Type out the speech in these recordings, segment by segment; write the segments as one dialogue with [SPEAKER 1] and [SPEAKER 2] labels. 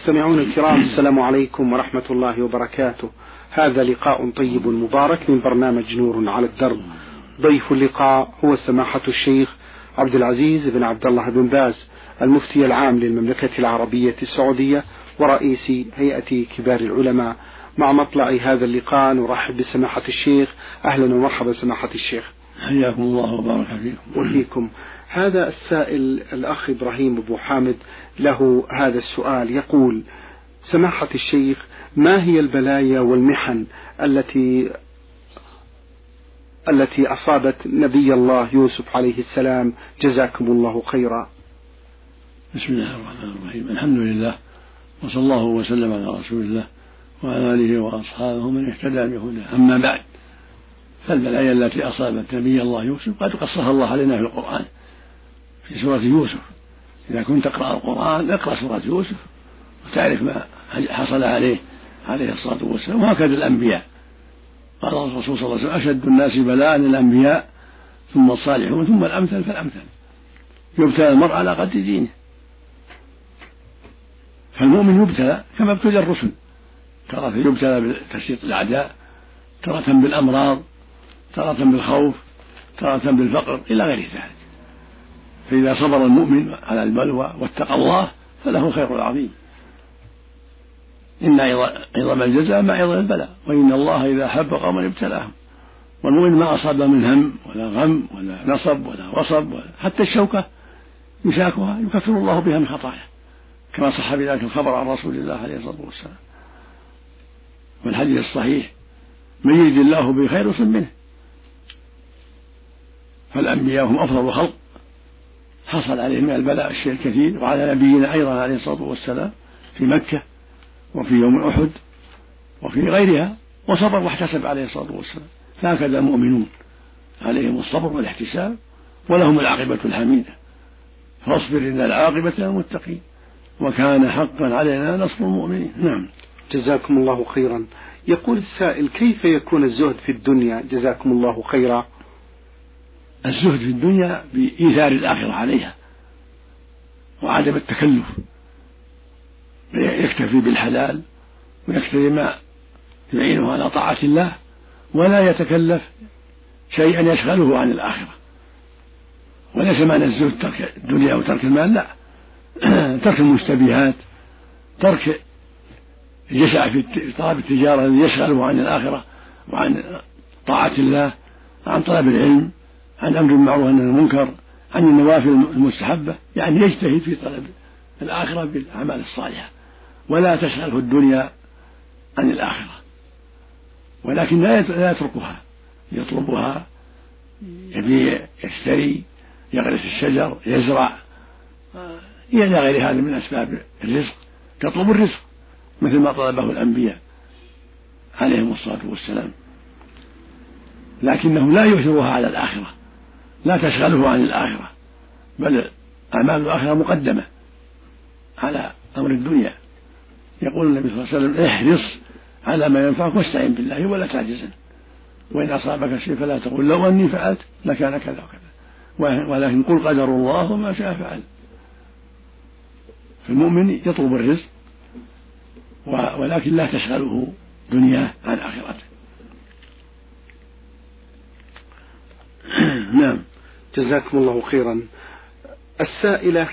[SPEAKER 1] مستمعون الكرام السلام عليكم ورحمة الله وبركاته. هذا لقاء طيب مبارك من برنامج نور على الدرب. ضيف اللقاء هو سماحة الشيخ عبد العزيز بن عبد الله بن باز المفتي العام للمملكة العربية السعودية ورئيس هيئة كبار العلماء. مع مطلع هذا اللقاء نرحب بسماحة الشيخ. أهلا ومرحبا سماحة الشيخ.
[SPEAKER 2] حياكم الله وبارك فيكم.
[SPEAKER 1] وفيكم. هذا السائل الأخ إبراهيم أبو حامد له هذا السؤال. يقول سماحة الشيخ ما هي البلايا والمحن التي التي أصابت نبي الله يوسف عليه السلام؟ جزاكم الله خيرا.
[SPEAKER 2] بسم الله الرحمن الرحيم. الحمد لله وصلى الله وسلم على رسول الله وعلى آله وأصحابه من اهتدى بهداه. أما بعد فالبلايا التي أصابت نبي الله يوسف قد قصها الله علينا في القرآن. في سورة يوسف. إذا كنت تقرأ القرآن اقرأ سورة يوسف وتعرف ما حصل عليه عليه الصلاة والسلام. وهكذا الأنبياء. قال الرسول صلى الله عليه وسلم أشد الناس بلاء الأنبياء ثم الصالحون ثم الأمثل فالأمثل. يبتلى المرء على قدر دينه. فالمؤمن يبتلى كما ابتلي الرسل. ترى يبتلى بتسليط الأعداء ترى بالأمراض ترى بالخوف ترى بالفقر إلى غير ذلك. فإذا صبر المؤمن على البلوى واتقى الله فله خير عظيم. إن عظم الجزاء مع عظم البلاء وإن الله إذا أحب قوما ابتلاهم. والمؤمن ما أصاب من هم ولا غم ولا نصب ولا وصب ولا حتى الشوكة يشاكها يكفر الله بها من خطاياه كما صح بذلك الخبر عن رسول الله عليه الصلاة والسلام. والحديث الصحيح من يريد الله به خير منه. فالأنبياء هم أفضل الخلق. حصل عليهم من البلاء الشيء الكثير وعلى نبينا أيضا عليه الصلاة والسلام في مكة وفي يوم أحد وفي غيرها وصبر واحتسب عليه الصلاة والسلام. هكذا المؤمنون عليهم الصبر والاحتساب ولهم العاقبة الحميدة. فاصبر إن العاقبة للمتقين وكان حقا علينا نصر المؤمنين. نعم.
[SPEAKER 1] جزاكم الله خيرا. يقول السائل كيف يكون الزهد في الدنيا؟ جزاكم الله خيرا.
[SPEAKER 2] الزهد في الدنيا بإيثار الآخرة عليها وعدم التكلف. يكتفي بالحلال ويكتفي ما يعينه على طاعة الله ولا يتكلف شيئا يشغله عن الآخرة. وليس معنى الزهد ترك الدنيا وترك المال لا. ترك المشتبهات ترك الجشع في طلب التجارة الذي يشغله عن الآخرة وعن طاعة الله عن طلب العلم. عن أمر بالمعروف عن المنكر عن النوافل المستحبة يعني يجتهد في طلب الآخرة بالأعمال الصالحة. ولا تشغله الدنيا عن الآخرة. ولكن لا يتركها. يطلبها يبيع يشتري يغرس الشجر يزرع. إلى غير هذا من أسباب الرزق. تطلب الرزق مثل ما طلبه الأنبياء عليهم الصلاة والسلام. لكنه لا يؤثرها على الآخرة. لا تشغله عن الآخرة بل أعمال الآخرة مقدمة على أمر الدنيا. يقول النبي صلى الله عليه وسلم احرص على ما ينفعك واستعن بالله ولا تعجزن. وإن أصابك شيء فلا تقول لو أني فعلت لكان كذا وكذا. ولكن قل قدر الله وما شاء فعل. فالمؤمن يطلب الرزق ولكن لا تشغله دنياه عن آخرته.
[SPEAKER 1] نعم. جزاكم الله خيرا. السائلة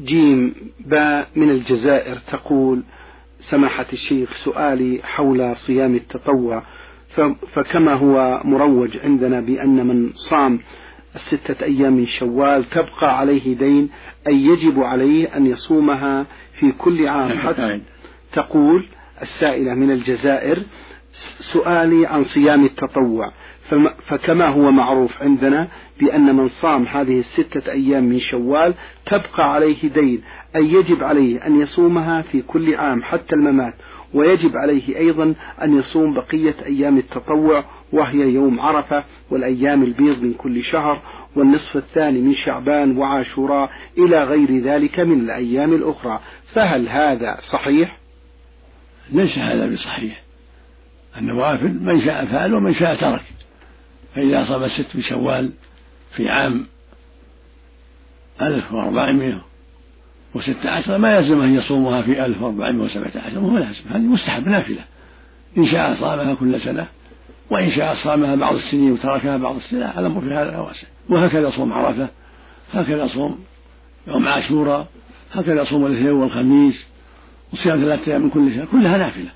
[SPEAKER 1] جيم باء من الجزائر تقول سماحة الشيخ سؤالي حول صيام التطوع. فكما هو مروج عندنا بأن من صام الستة أيام من شوال تبقى عليه دين أي يجب عليه أن يصومها في كل عام. حتى تقول السائلة من الجزائر سؤالي عن صيام التطوع. فكما هو معروف عندنا بأن من صام هذه الستة أيام من شوال تبقى عليه دين أي يجب عليه أن يصومها في كل عام حتى الممات ويجب عليه أيضا أن يصوم بقية أيام التطوع وهي يوم عرفة والأيام البيض من كل شهر والنصف الثاني من شعبان وعاشوراء إلى غير ذلك من الأيام الأخرى. فهل هذا صحيح؟
[SPEAKER 2] ليس هذا بصحيح. النوافل من شاء فعل ومن شاء ترك. فإذا صام الست من شوال في عام ألف وأربعمائة وستة عشر ما يلزم أن يصومها في ألف وأربعمائة وسبعة عشر وهو لازم هذه مستحب نافلة. إن شاء صامها كل سنة وإن شاء صامها بعض السنين وتركها بعض السنين الأمر في هذا واسع. وهكذا صوم عرفة هكذا صوم يوم عاشوراء هكذا صوم الاثنين والخميس وصيام ثلاثة أيام من كل شهر. كلها نافلة.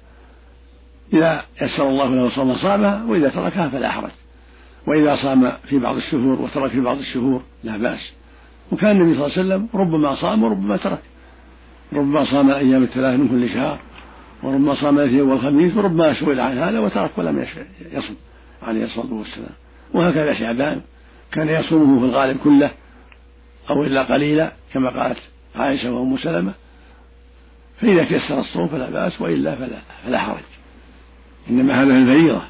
[SPEAKER 2] إذا يسر الله له صوم صامها وإذا تركها فلا حرج. وإذا صام في بعض الشهور وترك في بعض الشهور لا بأس. وكان النبي صلى الله عليه وسلم ربما صام وربما ترك. ربما صام أيام الثلاث من كل شهر وربما صام الاثنين والخميس وربما سئل عن هذا وترك ولم يصم عليه الصلاة والسلام. وهكذا شعبان كان يصومه في الغالب كله أو إلا قليلا كما قالت عائشة وأم سلمة. فإذا تيسر الصوم فلا بأس وإلا فلا فلا حرج. إنما هذا الفريضة.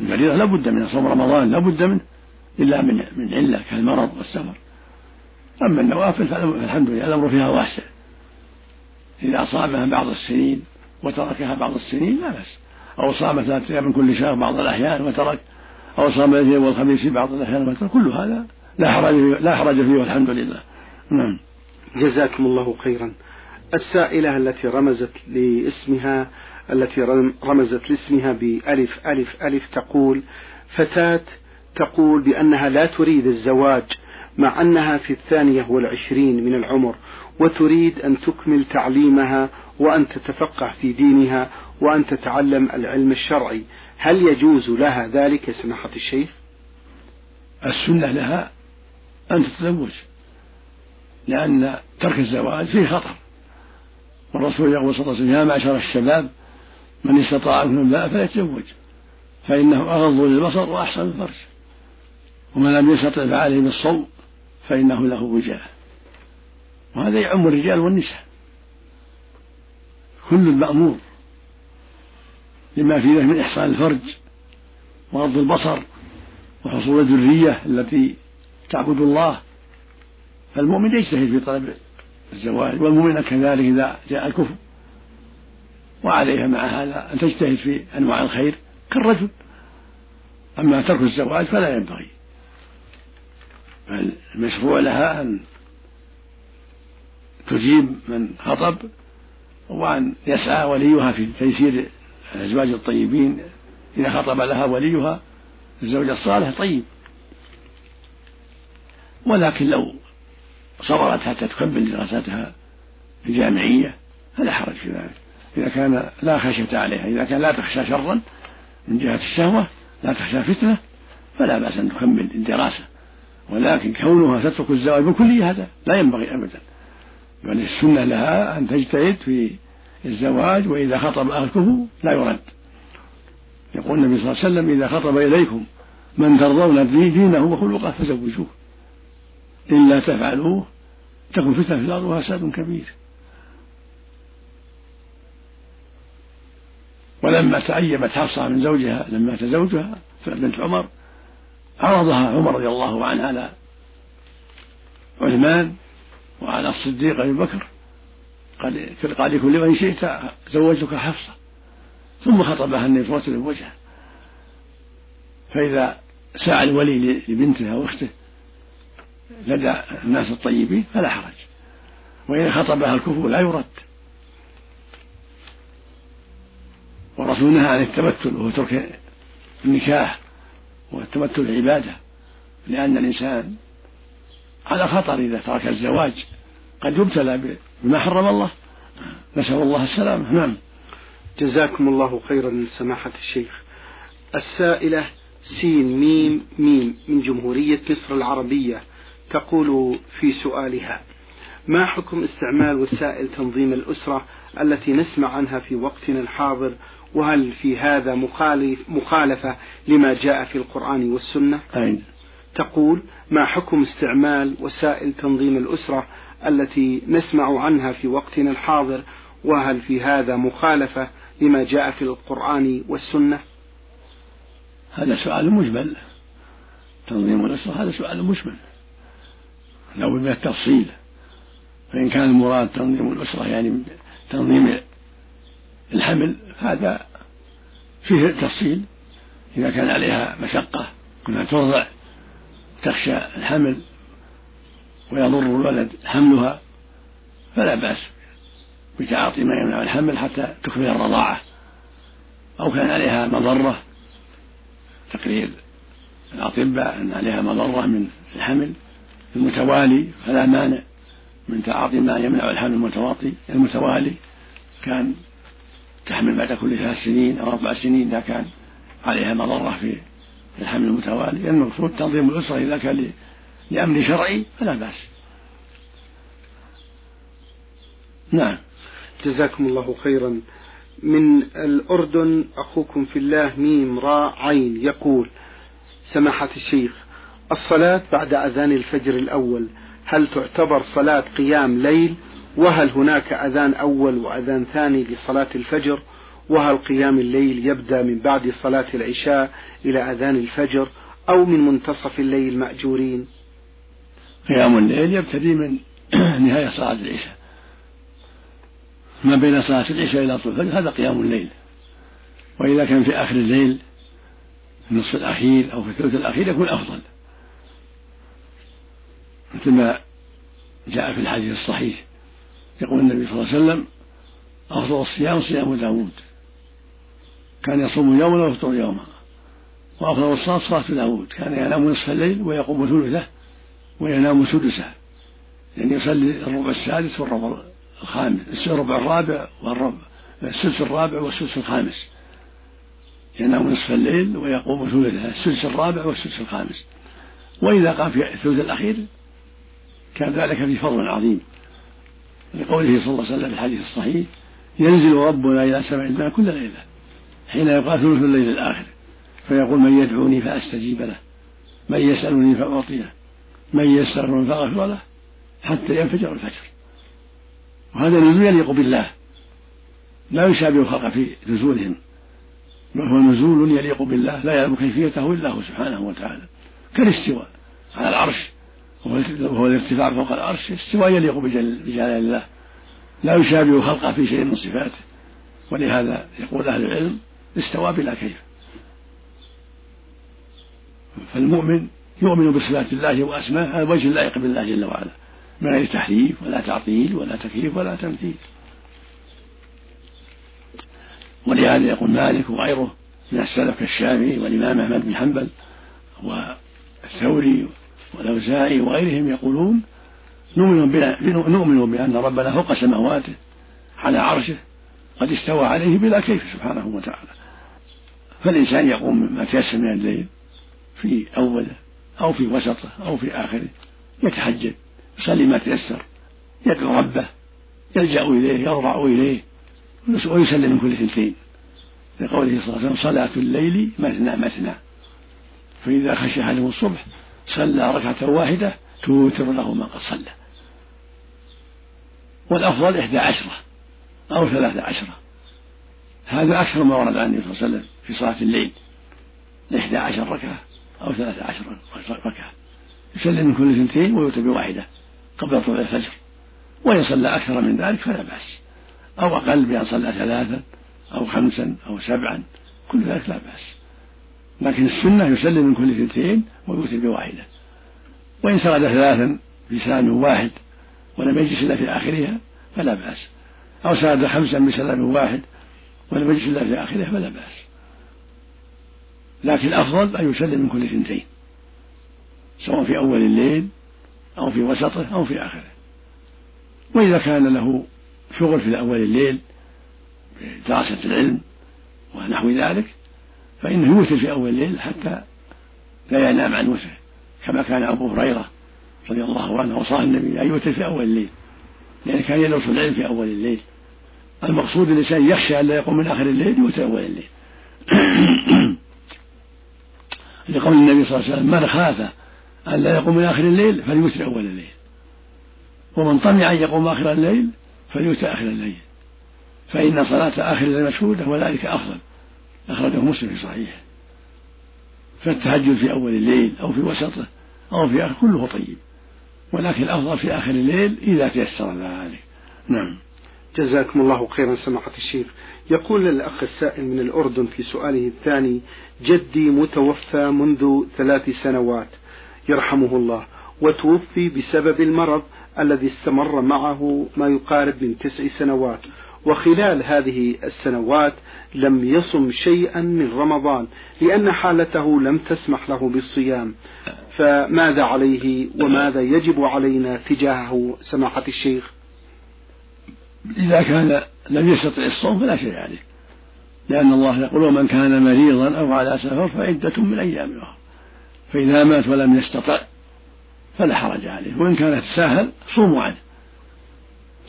[SPEAKER 2] الفريضة لا بد من صوم رمضان لا بد منه إلا من من علة كالمرض والسفر. أما النوافل فالحمد لله الأمر فيها واسع. إذا صامها بعض السنين وتركها بعض السنين لا بأس. أو صام ثلاثة أيام من كل شهر بعض الأحيان وترك أو صام الاثنين والخميس في بعض الأحيان وترك. كل هذا لا حرج لا حرج فيه والحمد لله. نعم.
[SPEAKER 1] جزاكم الله خيرا. السائلة التي رمزت لاسمها التي رمزت لاسمها بألف ألف ألف تقول فتاة تقول بأنها لا تريد الزواج مع أنها في الثانية والعشرين من العمر وتريد أن تكمل تعليمها وأن تتفقه في دينها وأن تتعلم العلم الشرعي. هل يجوز لها ذلك يا سماحة الشيخ؟
[SPEAKER 2] السنة لها أن تتزوج لأن ترك الزواج فيه خطر. والرسول يقول صلى الله عليه وسلم يا معشر الشباب من استطاع منكم الباء فليتزوج فإنه أغض للبصر وأحسن الفرج. ومن لم يستطع فعليه بالصوم فإنه له وجاء وهذا يعم الرجال والنساء. كل مأمور لما في ذلك من إحصان الفرج وغض البصر وحصول الذرية التي تعبد الله. فالمؤمن يجتهد في طلب الزواج والمؤمنة كذلك إذا جاء الكفر. وعليها مع هذا أن تجتهد في أنواع الخير كالرجل. أما ترك الزواج فلا ينبغي. المشروع لها أن تجيب من خطب وأن يسعى وليها في تيسير الأزواج الطيبين. إذا خطب لها وليها الزوج الصالح طيب. ولكن لو صبرت حتى تكمل دراساتها الجامعية فلا حرج في ذلك. إذا كان لا خشية عليها إذا كان لا تخشى شرا من جهة الشهوة لا تخشى فتنة فلا بأس أن تكمل الدراسة. ولكن كونها تترك الزواج بالكلية هذا لا ينبغي أبدا. بل السنة لها أن تجتهد في الزواج وإذا خطب أهلكه لا يرد. يقول النبي صلى الله عليه وسلم إذا خطب إليكم من ترضون دينه وخلقه فزوجوه. إلا تفعلوه تكن فتنة في الأرض وفساد كبير. ولما تعيبت حفصة من زوجها لما مات زوجها بنت عمر عرضها عمر رضي الله عنه على عثمان وعلى الصديق أبي بكر قال قال لكل من شئت زوجتك حفصة. ثم خطبها النبي صلى الله عليه وسلم فإذا سعى الولي لبنته أو أخته لدى الناس الطيبين فلا حرج. وإن خطبها الكفر لا يرد. والرسول نهى عن التمثل وهو ترك النكاح والتمثل عبادة لأن الإنسان على خطر إذا ترك الزواج. قد يبتلى بما حرم الله. نسأل الله السلامة. نعم.
[SPEAKER 1] جزاكم الله خيرا سماحة الشيخ. السائلة سين ميم ميم من جمهورية مصر العربية تقول في سؤالها ما حكم استعمال وسائل تنظيم الأسرة التي نسمع عنها في وقتنا الحاضر وهل في هذا مخالف مخالفة لما جاء في القرآن والسنة؟
[SPEAKER 2] أين؟
[SPEAKER 1] تقول ما حكم استعمال وسائل تنظيم الأسرة التي نسمع عنها في وقتنا الحاضر؟ وهل في هذا مخالفة لما جاء في القرآن والسنة؟
[SPEAKER 2] هذا سؤال مجمل. تنظيم الأسرة هذا سؤال مجمل. لو من التفصيل. فإن كان المراد تنظيم الأسرة يعني تنظيم الحمل هذا فيه تفصيل إذا كان عليها مشقة أنها ترضع تخشى الحمل ويضر الولد حملها فلا بأس بتعاطي ما يمنع الحمل حتى تكمل الرضاعة. أو كان عليها مضرة تقرير الأطباء أن عليها مضرة من الحمل المتوالي فلا مانع من تعاطي ما يمنع الحمل المتواطي المتوالي. كان تحمل بعد كل ثلاث سنين أو أربع سنين إذا كان عليها مضرة في الحمل المتوالي. المقصود تنظيم الأسرة إذا كان لأمر شرعي فلا بأس.
[SPEAKER 1] نعم. جزاكم الله خيرا. من الأردن أخوكم في الله ميم راء عين يقول سماحة الشيخ الصلاة بعد أذان الفجر الأول هل تعتبر صلاة قيام ليل وهل هناك أذان أول وأذان ثاني لصلاة الفجر؟ وهل قيام الليل يبدأ من بعد صلاة العشاء إلى أذان الفجر أو من منتصف الليل مأجورين؟
[SPEAKER 2] قيام الليل يبتدي من نهاية صلاة العشاء. ما بين صلاة العشاء إلى طول الفجر هذا قيام الليل. وإذا كان في آخر الليل في النصف الأخير أو في الثلث الأخير يكون أفضل. مثل ما جاء في الحديث الصحيح. يقول النبي صلى الله عليه وسلم أفضل الصيام صيام داود. كان يصوم يوما ويفطر يوما. وأفضل الصلاة صلاة داود. كان ينام نصف الليل ويقوم ثلثه وينام سدسه يعني يصلي الربع السادس والربع الخامس الربع الرابع والربع السدس الرابع والسدس الخامس. ينام نصف الليل ويقوم ثلثه السدس الرابع والسدس الخامس. وإذا قام في الثلث الأخير كان ذلك في فضل عظيم. لقوله صلى الله عليه وسلم في الحديث الصحيح ينزل ربنا إلى سماء الدنيا كل ليلة حين يقال ثلث الليل الآخر فيقول من يدعوني فأستجيب له من يسألني فأعطيه من يسرني فأغفر له حتى ينفجر الفجر. وهذا نزول يليق بالله لا يشابه الخلق في نزولهم بل هو نزول يليق بالله لا يعلم كيفيته إلا هو سبحانه وتعالى كالاستواء على العرش. وهو الارتفاع فوق العرش استواء يليق بجلال الله. لا يشابه خلقه في شيء من صفاته. ولهذا يقول أهل العلم استوى بلا كيف. فالمؤمن يؤمن بصفات الله وأسمائه على وجه اللائق بالله جل وعلا. من غير تحريف ولا تعطيل ولا تكييف ولا تمثيل. ولهذا يقول مالك وغيره من السلف كالشافعي والإمام أحمد بن حنبل والثوري والأوزاعي وغيرهم يقولون نؤمن بأن ربنا فوق سماواته على عرشه قد استوى عليه بلا كيف سبحانه وتعالى. فالإنسان يقوم ما تيسر من الليل في أوله أو في وسطه أو في آخره يتحجد يصلي ما تيسر يدعو ربه يلجأ إليه يضرع إليه ويسلم من كل ثنتين لقوله صلى الله عليه وسلم صلاة الليل مثنى مثنى فإذا خشي أحدهم الصبح صلى ركعة واحدة توتر له ما قد صلى. والأفضل إحدى عشرة أو ثلاثة عشرة. هذا أكثر ما ورد عن النبي صلى الله عليه وسلم في صلاة الليل. إحدى عشر ركعة أو ثلاثة عشر ركعة. يسلم من كل اثنتين ويوتر بواحدة قبل طلوع الفجر. وإن صلى أكثر من ذلك فلا بأس. أو أقل بأن صلى ثلاثا أو خمسا أو سبعا. كل ذلك لا بأس. لكن السنة يسلم من كل اثنتين ويوتر بواحدة. وإن سرد ثلاثا بسلام واحد ولم يجلس إلا في آخرها فلا بأس. أو سرد خمسا بسلام واحد ولم يجلس إلا في آخرها فلا بأس. لكن الأفضل أن يسلم من كل اثنتين سواء في أول الليل أو في وسطه أو في آخره. وإذا كان له شغل في أول الليل بدراسة العلم ونحو ذلك فإنه يوتر في أول الليل حتى لا ينام عن وتره كما كان أبو هريرة رضي الله عنه وصاه النبي أن يوتر في أول الليل لأن كان يدرس العلم في أول الليل. المقصود الإنسان يخشى أن لا يقوم من آخر الليل يوتر أول الليل. لقول النبي صلى الله عليه وسلم من خاف أن لا يقوم من آخر الليل فليوتر أول الليل ومن طمع أن يقوم آخر الليل فليوتر آخر الليل فإن صلاة آخر الليل مشهودة وذلك أفضل. أخرجه مسلم في صحيحه. فالتهجد في أول الليل أو في وسطه أو في آخر كله طيب. ولكن الأفضل في آخر الليل إذا تيسر ذلك. نعم.
[SPEAKER 1] جزاكم الله خيرا سماحة الشيخ. يقول الأخ السائل من الأردن في سؤاله الثاني جدي متوفى منذ ثلاث سنوات يرحمه الله وتوفي بسبب المرض الذي استمر معه ما يقارب من تسع سنوات. وخلال هذه السنوات لم يصم شيئا من رمضان لأن حالته لم تسمح له بالصيام. فماذا عليه وماذا يجب علينا تجاهه سماحة الشيخ؟
[SPEAKER 2] إذا كان لم يستطع الصوم فلا شيء عليه. لأن الله يقول ومن كان مريضا أو على سفر فعدة من أيام أخرى. فإذا مات ولم يستطع فلا حرج عليه. وإن كانت سهل صوموا عنه.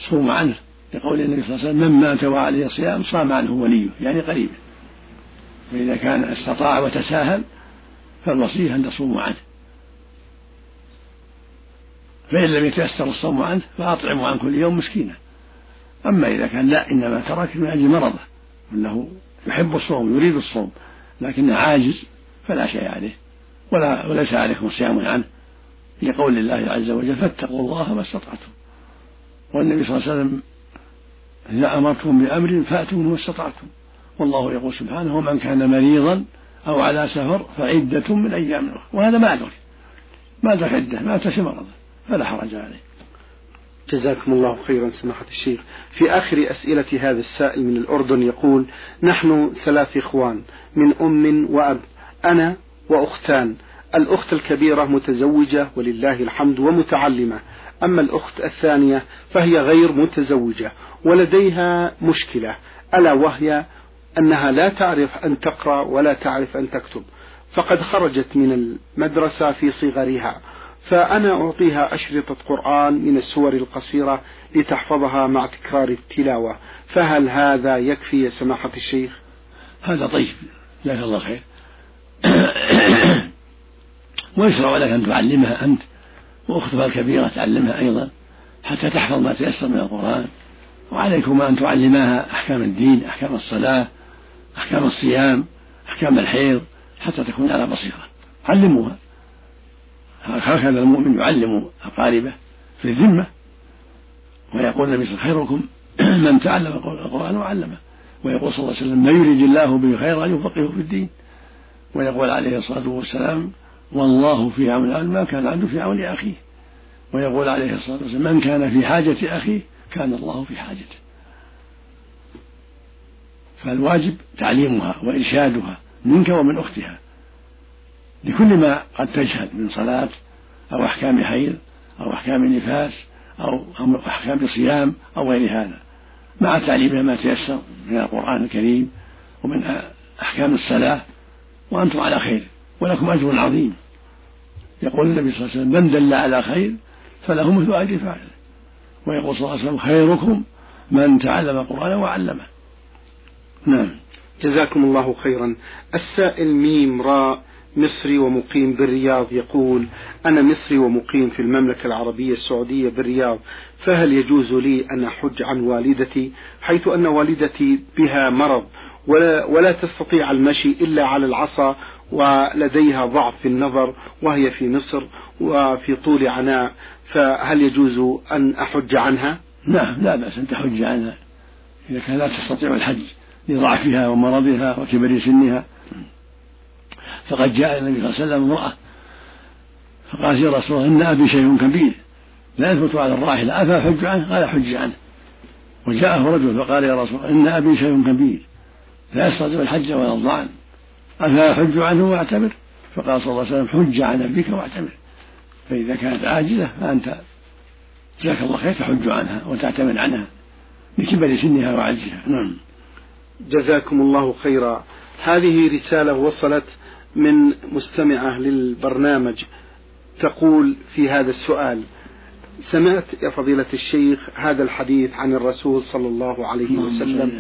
[SPEAKER 2] صوموا عنه. لقول النبي صلى الله عليه وسلم من مات وعليه صيام صام عنه وليه. يعني قريبه فإذا كان استطاع وتساهل فالوصية أن تصوموا عنه. فإن لم يتيسر الصوم عنه فأطعموا عن كل يوم مسكينا. أما إذا كان لا إنما ترك من أجل مرضه أنه يحب الصوم يريد الصوم لكنه عاجز فلا شيء عليه. ولا وليس عليكم صيام عنه. لقول الله عز وجل فاتقوا الله ما استطعتم. والنبي صلى الله عليه وسلم إذا أمرتم بأمر فأتوا ما استطعتم. والله يقول سبحانه ومن كان مريضا أو على سفر فعدة من أيام أخرى. وهذا ما أدرك ما أدرك عدة ما في مرضه. فلا حرج عليه.
[SPEAKER 1] جزاكم الله خيرا سماحة الشيخ. في آخر أسئلة هذا السائل من الأردن يقول نحن ثلاث إخوان من أم وأب أنا وأختان. الأخت الكبيرة متزوجة ولله الحمد ومتعلمة. أما الأخت الثانية فهي غير متزوجة ولديها مشكلة ألا وهي أنها لا تعرف أن تقرأ ولا تعرف أن تكتب. فقد خرجت من المدرسة في صغرها فأنا أعطيها أشرطة قرآن من السور القصيرة لتحفظها مع تكرار التلاوة. فهل هذا يكفي يا سماحة الشيخ؟
[SPEAKER 2] هذا طيب جزاك الله خير. ويشرع لك أن تعلمها أنت وأختها الكبيرة تعلمها أيضا حتى تحفظ ما تيسر من القرآن. وعليكما أن تعلماها أحكام الدين أحكام الصلاة أحكام الصيام أحكام الحيض حتى تكون على بصيرة. علموها. هكذا المؤمن يعلم أقاربه في الذمة ويقول النبي صلى الله عليه وسلم خيركم من تعلم القرآن وعلمه. ويقول صلى الله عليه وسلم من يريد الله به خيرا يفقهه في الدين. ويقول عليه الصلاة والسلام والله في عون العبد ما كان العبد في عون أخيه. ويقول عليه الصلاة والسلام من كان في حاجة أخيه كان الله في حاجته. فالواجب تعليمها وإرشادها منك ومن أختها. لكل ما قد تجهل من صلاة أو أحكام حيض أو أحكام نفاس أو أحكام صيام أو غير هذا. مع تعليمها ما تيسر من القرآن الكريم ومن أحكام الصلاة وأنتم على خير. ولكم أجر عظيم. يقول النبي صلى الله عليه وسلم من دل على خير فله مثل أجر فاعله. ويقول صلى الله عليه وسلم خيركم من تعلم القرآن وعلمه.
[SPEAKER 1] نعم. جزاكم الله خيرا. السائل ميم راء مصري ومقيم بالرياض يقول أنا مصري ومقيم في المملكة العربية السعودية بالرياض فهل يجوز لي أن أحج عن والدتي حيث أن والدتي بها مرض ولا, ولا تستطيع المشي إلا على العصا ولديها ضعف في النظر وهي في مصر وفي طول عناء فهل يجوز أن أحج عنها؟
[SPEAKER 2] نعم لا بأس أن تحج عنها إذا كان لا تستطيع الحج لضعفها ومرضها وكبر سنها. فقد جاء النبي صلى الله عليه وسلم امرأة فقالت يا رسول الله إن أبي شيء كبير لا يثبت على الراحلة أفأحج عنه؟ قال حج عنه. وجاءه رجل فقال يا رسول الله إن أبي شيء كبير لا يستطيع الحج ولا الضعن أفأحج عنه وأعتمر. فقال صلى الله عليه وسلم حج عن أبيك واعتمر. فإذا كانت عاجزة فأنت جزاك الله خير تحج عنها وتعتمر عنها لكبر سنها وعجزها. نعم.
[SPEAKER 1] جزاكم الله خيرا. هذه رسالة وصلت من مستمعة للبرنامج تقول في هذا السؤال سمعت يا فضيلة الشيخ هذا الحديث عن الرسول صلى الله عليه وسلم.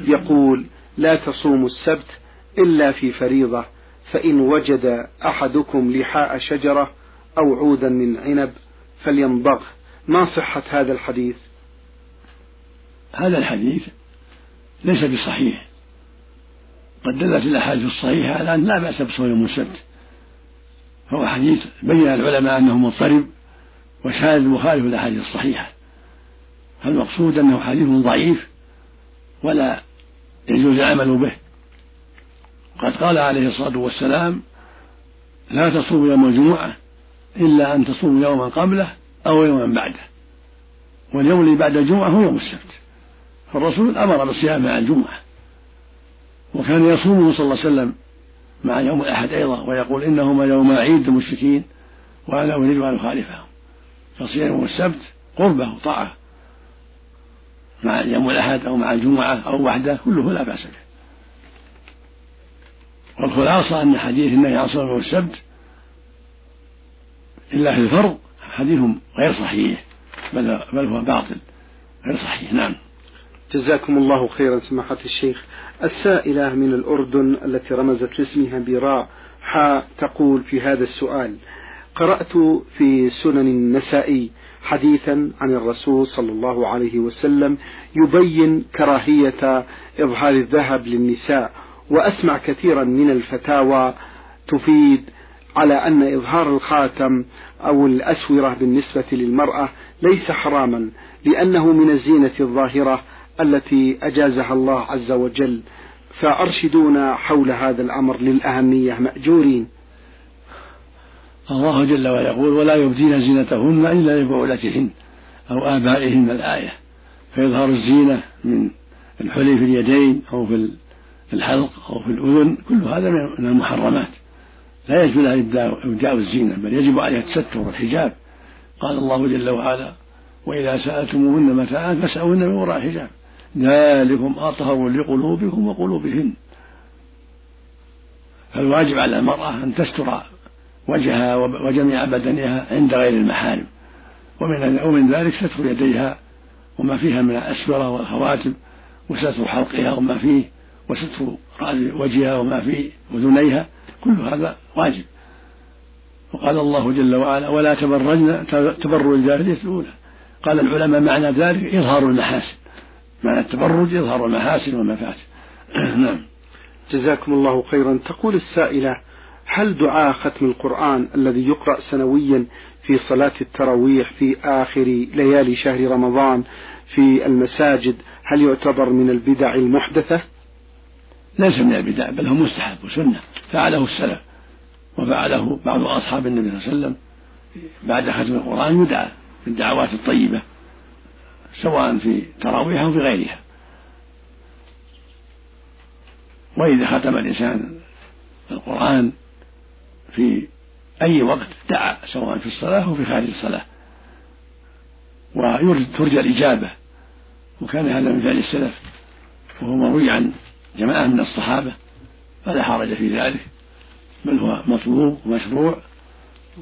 [SPEAKER 1] يقول لا تصوموا السبت إلا في فريضة فإن وجد أحدكم لحاء شجرة أو عودا من عنب فلينضغ ما صحة هذا الحديث؟
[SPEAKER 2] هذا الحديث ليس بصحيح. قد دلت الأحاديث الصحيحة على أن لا بأس بصوم يوم السبت فهو حديث بين العلماء أنه مضطرب وشاهد مخالف الأحاديث الصحيحة. فالمقصود أنه حديث ضعيف ولا يجوز العمل به. قد قال عليه الصلاة والسلام لا تصوموا يوم الجمعة إلا أن تصوموا يوما قبله أو يوما بعده. واليوم اللي بعد الجمعة هو يوم السبت. فالرسول أمر بالصيام مع الجمعة. وكان يصومه صلى الله عليه وسلم مع يوم الأحد أيضا ويقول إنهما يوم عيد المشركين وأنا أريد أن أخالفهم. فصيام يوم السبت قربة وطاعة مع يوم الأحد أو مع الجمعة أو وحده كله لا بأس به. والخلاصة أن حديث النهي عن صوم السبت إلا في الفرض حديث غير صحيح بل, بل هو باطل غير صحيح. نعم.
[SPEAKER 1] جزاكم الله خيرا سماحة الشيخ. السائلة من الأردن التي رمزت لاسمها براء حاء تقول في هذا السؤال قرأت في سنن النسائي حديثا عن الرسول صلى الله عليه وسلم يبين كراهية إظهار الذهب للنساء وأسمع كثيرا من الفتاوى تفيد على أن إظهار الخاتم أو الأسورة بالنسبة للمرأة ليس حراما لأنه من الزينة الظاهرة التي أجازها الله عز وجل. فأرشدونا حول هذا الأمر للأهمية مأجورين.
[SPEAKER 2] الله جل وعلا يقول ولا يبدين زينتهن إلا لبعولتهن أو آبائهن الآية. فيظهر الزينة من الحلي في اليدين أو في الحلق أو في الأذن كل هذا من المحرمات. لا يجوز لها إبداء الزينة بل يجب عليها التستر والحجاب. قال الله جل وعلا وإذا سألتموهن متاعا فاسألوهن من وراء حجاب ذلكم أطهر لقلوبكم وقلوبهن. فالواجب على المرأة أن تستر وجهها وجميع بدنها عند غير المحارم. ومن ومن ذلك ستر يديها وما فيها من الأسورة والخواتم وستر حلقها وما فيه وستر وجهها وما في أذنيها كل هذا واجب. وقال الله جل وعلا ولا تبرجن تبرج الجاهلية الأولى. قال العلماء معنى ذلك إظهار المحاسن. معنى التبرج إظهار المحاسن والمفاسد نعم.
[SPEAKER 1] جزاكم الله خيرا. تقول السائلة هل دعاء ختم القرآن الذي يقرأ سنويا في صلاة التراويح في آخر ليالي شهر رمضان في المساجد هل يعتبر من البدع المحدثة؟
[SPEAKER 2] ليس من البدع بل هو مستحب وسنة. فعله السلف وفعله بعض أصحاب النبي صلى الله عليه وسلم. بعد ختم القرآن يدعى بالدعوات الطيبة سواء في تراويح أو في غيرها. وإذا ختم الإنسان القرآن في أي وقت دعا سواء في الصلاة أو في خارج الصلاة. وترجى الإجابة وكان هذا من فعل السلف وهو مروي عن جماعة من الصحابة فلا حرج في ذلك بل هو مطلوب ومشروع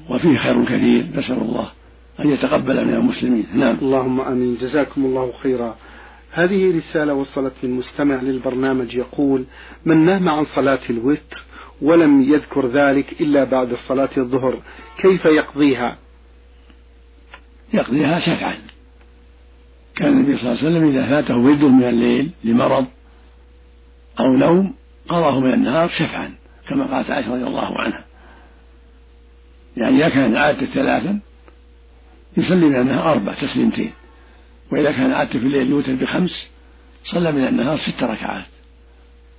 [SPEAKER 2] وفيه خير كثير نسأل الله أن يتقبل من المسلمين. نعم.
[SPEAKER 1] اللهم آمين. جزاكم الله خيرا. هذه رسالة وصلت من مستمع للبرنامج يقول من نام عن صلاة الوتر ولم يذكر ذلك إلا بعد صلاة الظهر كيف يقضيها؟
[SPEAKER 2] يقضيها شفعا. كان النبي صلى الله عليه وسلم إذا فاته ورده من الليل لمرض أو نوم قضاه من النهار شفعا كما قالت عائشة رضي الله عنها. يعني إذا كان عادة ثلاثا يصلي من النهار أربع تسليمتين. وإذا كان عادة في الليل يوتر بخمس صلى من النهار ست ركعات.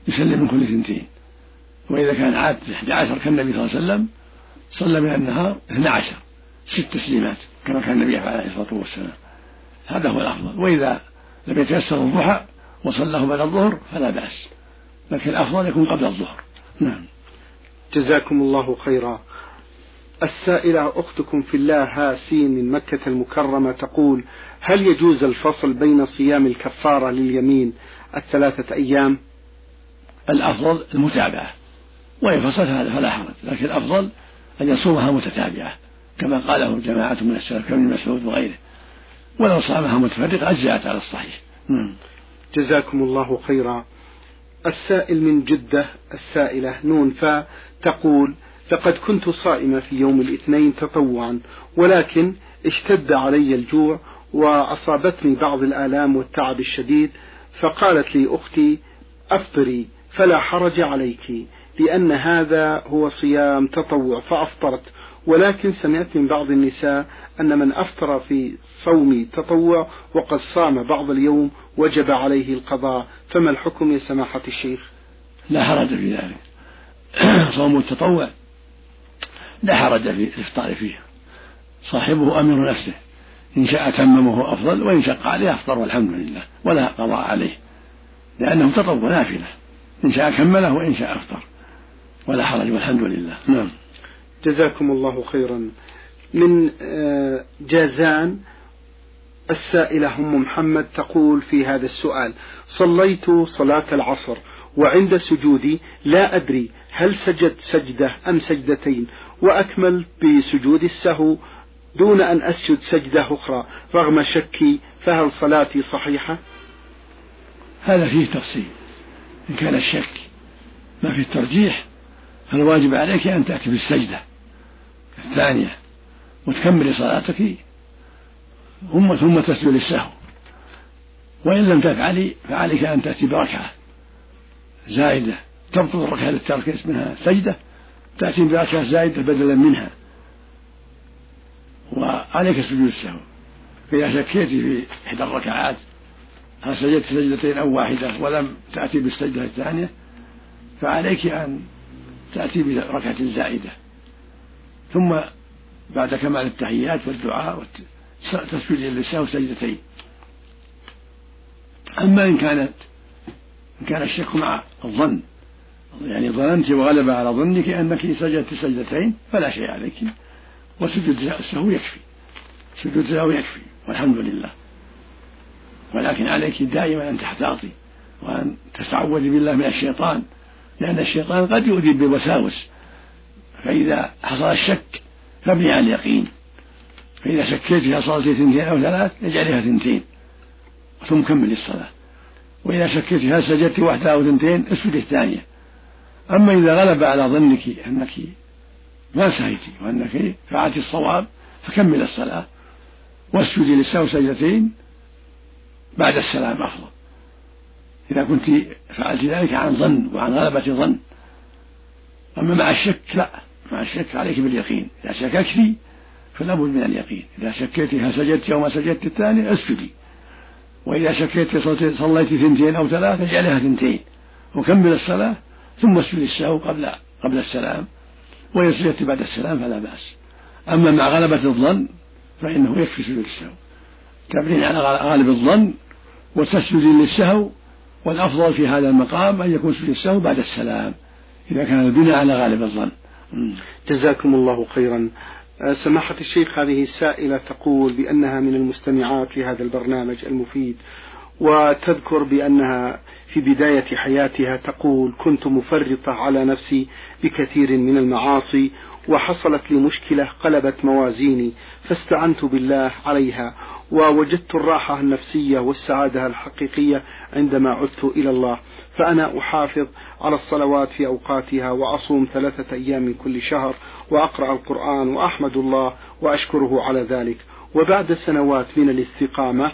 [SPEAKER 2] يسلم من كل اثنتين. وإذا كان عادة 11 كالنبي صلى الله عليه وسلم صلى من النهار 12 ست تسليمات كما كان النبي عليه الصلاة والسلام. هذا هو الأفضل. وإذا لم يتيسر الضحى وصلاه بعد الظهر فلا بأس. لكن الأفضل يكون قبل الظهر. نعم.
[SPEAKER 1] جزاكم الله خيرا. السائلة أختكم في الله هاسين من مكة المكرمة تقول هل يجوز الفصل بين صيام الكفارة لليمين الثلاثة أيام؟
[SPEAKER 2] الأفضل المتابعة. وإن فصل هذا فلا حرج. لكن الأفضل أن يصومها متتابعة كما قاله جماعة من السلف كابن مسعود وغيره. ولو صامها متفرقة أجزأت على الصحيح. نعم.
[SPEAKER 1] جزاكم الله خيرا. السائل من جدة السائلة نون فا تقول لقد كنت صائمة في يوم الاثنين تطوعا ولكن اشتد علي الجوع وأصابتني بعض الآلام والتعب الشديد فقالت لي أختي أفطري فلا حرج عليك. لأن هذا هو صيام تطوع فأفطرت. ولكن سمعت من بعض النساء أن من أفطر في صوم تطوع وقد صام بعض اليوم وجب عليه القضاء. فما الحكم يا سماحة الشيخ؟
[SPEAKER 2] لا حرج في ذلك. صوم التطوع لا حرج في الإفطار فيه. صاحبه أمير نفسه. إن شاء تممه أفضل وإن شق عليه أفطر والحمد لله. ولا قضاء عليه. لأنه تطوع نافلة. إن شاء كمله وإن شاء أفطر. ولا حرج والحمد لله. نعم.
[SPEAKER 1] جزاكم الله خيرا. من آه، جازان السائلة أم محمد تقول في هذا السؤال صليت صلاة العصر وعند سجودي لا أدري هل سجدت سجدة أم سجدتين وأكملت بسجود السهو دون أن أسجد سجدة أخرى رغم شكي فهل صلاتي صحيحة؟
[SPEAKER 2] هذا فيه تفصيل. إن كان الشك ما في الترجيح فالواجب عليك أن تأتي بالسجدة الثانية وتكملي صلاتك ثم ثم تسجد للسهو. وإن لم تفعلي فعليك أن تأتي بركعة زائدة. تبطل الركعة للترك اسمها سجدة تأتي بركعة زائدة بدلا منها. وعليك سجود السهو فإذا شكيت في إحدى الركعات هل سجدت سجدتين أو واحدة ولم تأتي بالسجدة الثانية فعليك أن تأتي بركعة زائدة. ثم بعد كمال التحيات والدعاء تسجد للسهو سجدتين. أما إن كانت إن كان الشك مع الظن يعني ظننت وغلب على ظنك أنك سجدت سجدتين فلا شيء عليك. وسجود السهو يكفي. سجود السهو يكفي والحمد لله. ولكن عليك دائما أن تحتاطي وأن تتعوذي بالله من الشيطان. لأن الشيطان قد يؤذي بالوساوس. فإذا حصل الشك فابني على اليقين. فإذا شكيت فيها صلاتي اثنتين أو ثلاث اجعلها اثنتين ثم كمل الصلاة وإذا شكيت هل سجدت واحدة أو اثنتين اسجد الثانية. أما إذا غلب على ظنك أنك ما سهيتي وأنك فعلت الصواب فكمل الصلاة واسجدي للسهو سجدتين بعد السلام أفضل. إذا كنت فعلت ذلك عن ظن وعن غلبة ظن. أما مع الشك لا مع الشك عليك باليقين. إذا شككت فلا بد من اليقين. إذا شكيت هل سجدت أو ما سجدت الثاني اسجدي وإذا شكيت صليت ثنتين أو ثلاثة اجعلها ثنتين. وكمل الصلاة ثم اسجد السهو قبل قبل السلام. وإن سجدت بعد السلام فلا بأس. أما مع غلبة الظن فإنه يكفي سجود السهو. تبنين على غالب الظن وتسجد للسهو والأفضل في هذا المقام أن يكون سجود السهو بعد السلام إذا كان البناء على غالب الظن.
[SPEAKER 1] جزاكم الله خيرا. آه، سماحة الشيخ هذه السائلة تقول بأنها من المستمعات لهذا البرنامج المفيد. وتذكر بأنها في بداية حياتها تقول كنت مفرطة على نفسي بكثير من المعاصي وحصلت لي مشكلة قلبت موازيني فاستعنت بالله عليها ووجدت الراحة النفسية والسعادة الحقيقية عندما عدت إلى الله. فأنا أحافظ على الصلوات في أوقاتها وأصوم ثلاثة أيام من كل شهر وأقرأ القرآن وأحمد الله وأشكره على ذلك. وبعد سنوات من الاستقامة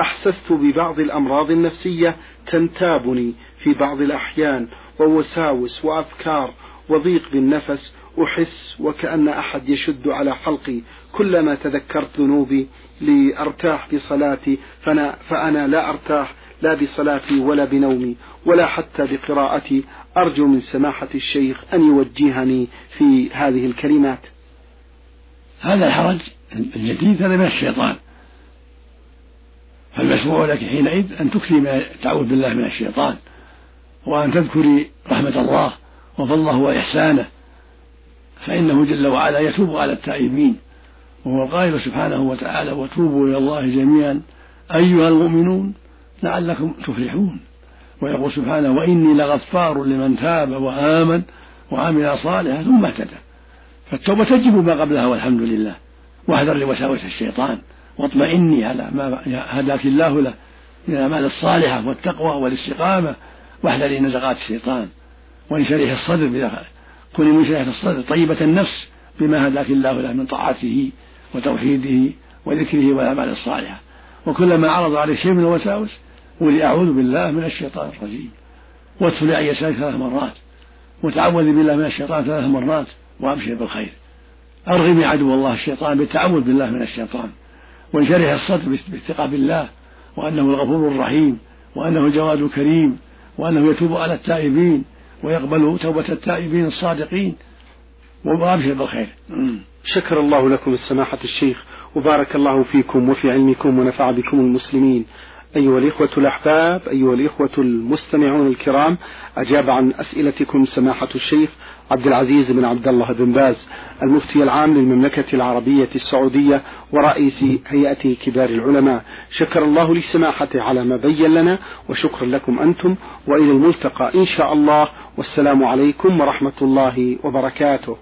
[SPEAKER 1] أحسست ببعض الأمراض النفسية تنتابني في بعض الأحيان ووساوس وأفكار وضيق بالنفس أحس وكأن أحد يشد على حلقي. كلما تذكرت ذنوبي لأرتاح بصلاتي فأنا, فأنا لا أرتاح لا بصلاتي ولا بنومي ولا حتى بقراءتي. أرجو من سماحة الشيخ أن يوجهني في هذه الكلمات.
[SPEAKER 2] هذا الحرج الجديد هذا من الشيطان. فالمشروع لك حينئذ أن تكثري من التعوذ بالله من الشيطان وأن تذكري رحمة الله وفضله وإحسانه فإنه جل وعلا يتوب على التائبين وهو القائل سبحانه وتعالى وتوبوا إلى الله جميعا أيها المؤمنون لعلكم تفلحون ويقول سبحانه وإني لغفار لمن تاب وآمن وعمل صالحا ثم اهتدى فالتوبة تجب ما قبلها والحمد لله واحذر لوساوس الشيطان. واطمئني على ما هداك الله له من الأعمال الصالحة والتقوى والاستقامة واحذري نزغات الشيطان وانشرح الصدر بها كوني منشرحة الصدر طيبة النفس بما هداك الله له من طاعته وتوحيده وذكره والأعمال الصالحة. وكلما عرض عليه شيء من الوساوس قولي أعوذ بالله من الشيطان الرجيم. وادخلي عن يسارك ثلاث مرات وتعوذي بالله من الشيطان ثلاث مرات وأبشر بالخير. أرغمي عدو الله الشيطان بالتعوذ بالله من الشيطان. وانشرح الصدر بالثقة بالله وأنه الغفور الرحيم وأنه الجواد الكريم وأنه يتوب على التائبين ويقبل توبة التائبين الصادقين. وأبشر بالخير.
[SPEAKER 1] شكر الله لكم السماحة الشيخ وبارك الله فيكم وفي علمكم ونفع بكم المسلمين. أيها الإخوة الأحباب أيها الإخوة المستمعون الكرام أجاب عن أسئلتكم سماحة الشيخ عبد العزيز بن عبد الله بن باز المفتي العام للمملكة العربية السعودية ورئيس هيئة كبار العلماء. شكر الله لسماحته على ما بين لنا وشكرا لكم أنتم وإلى الملتقى إن شاء الله. والسلام عليكم ورحمة الله وبركاته.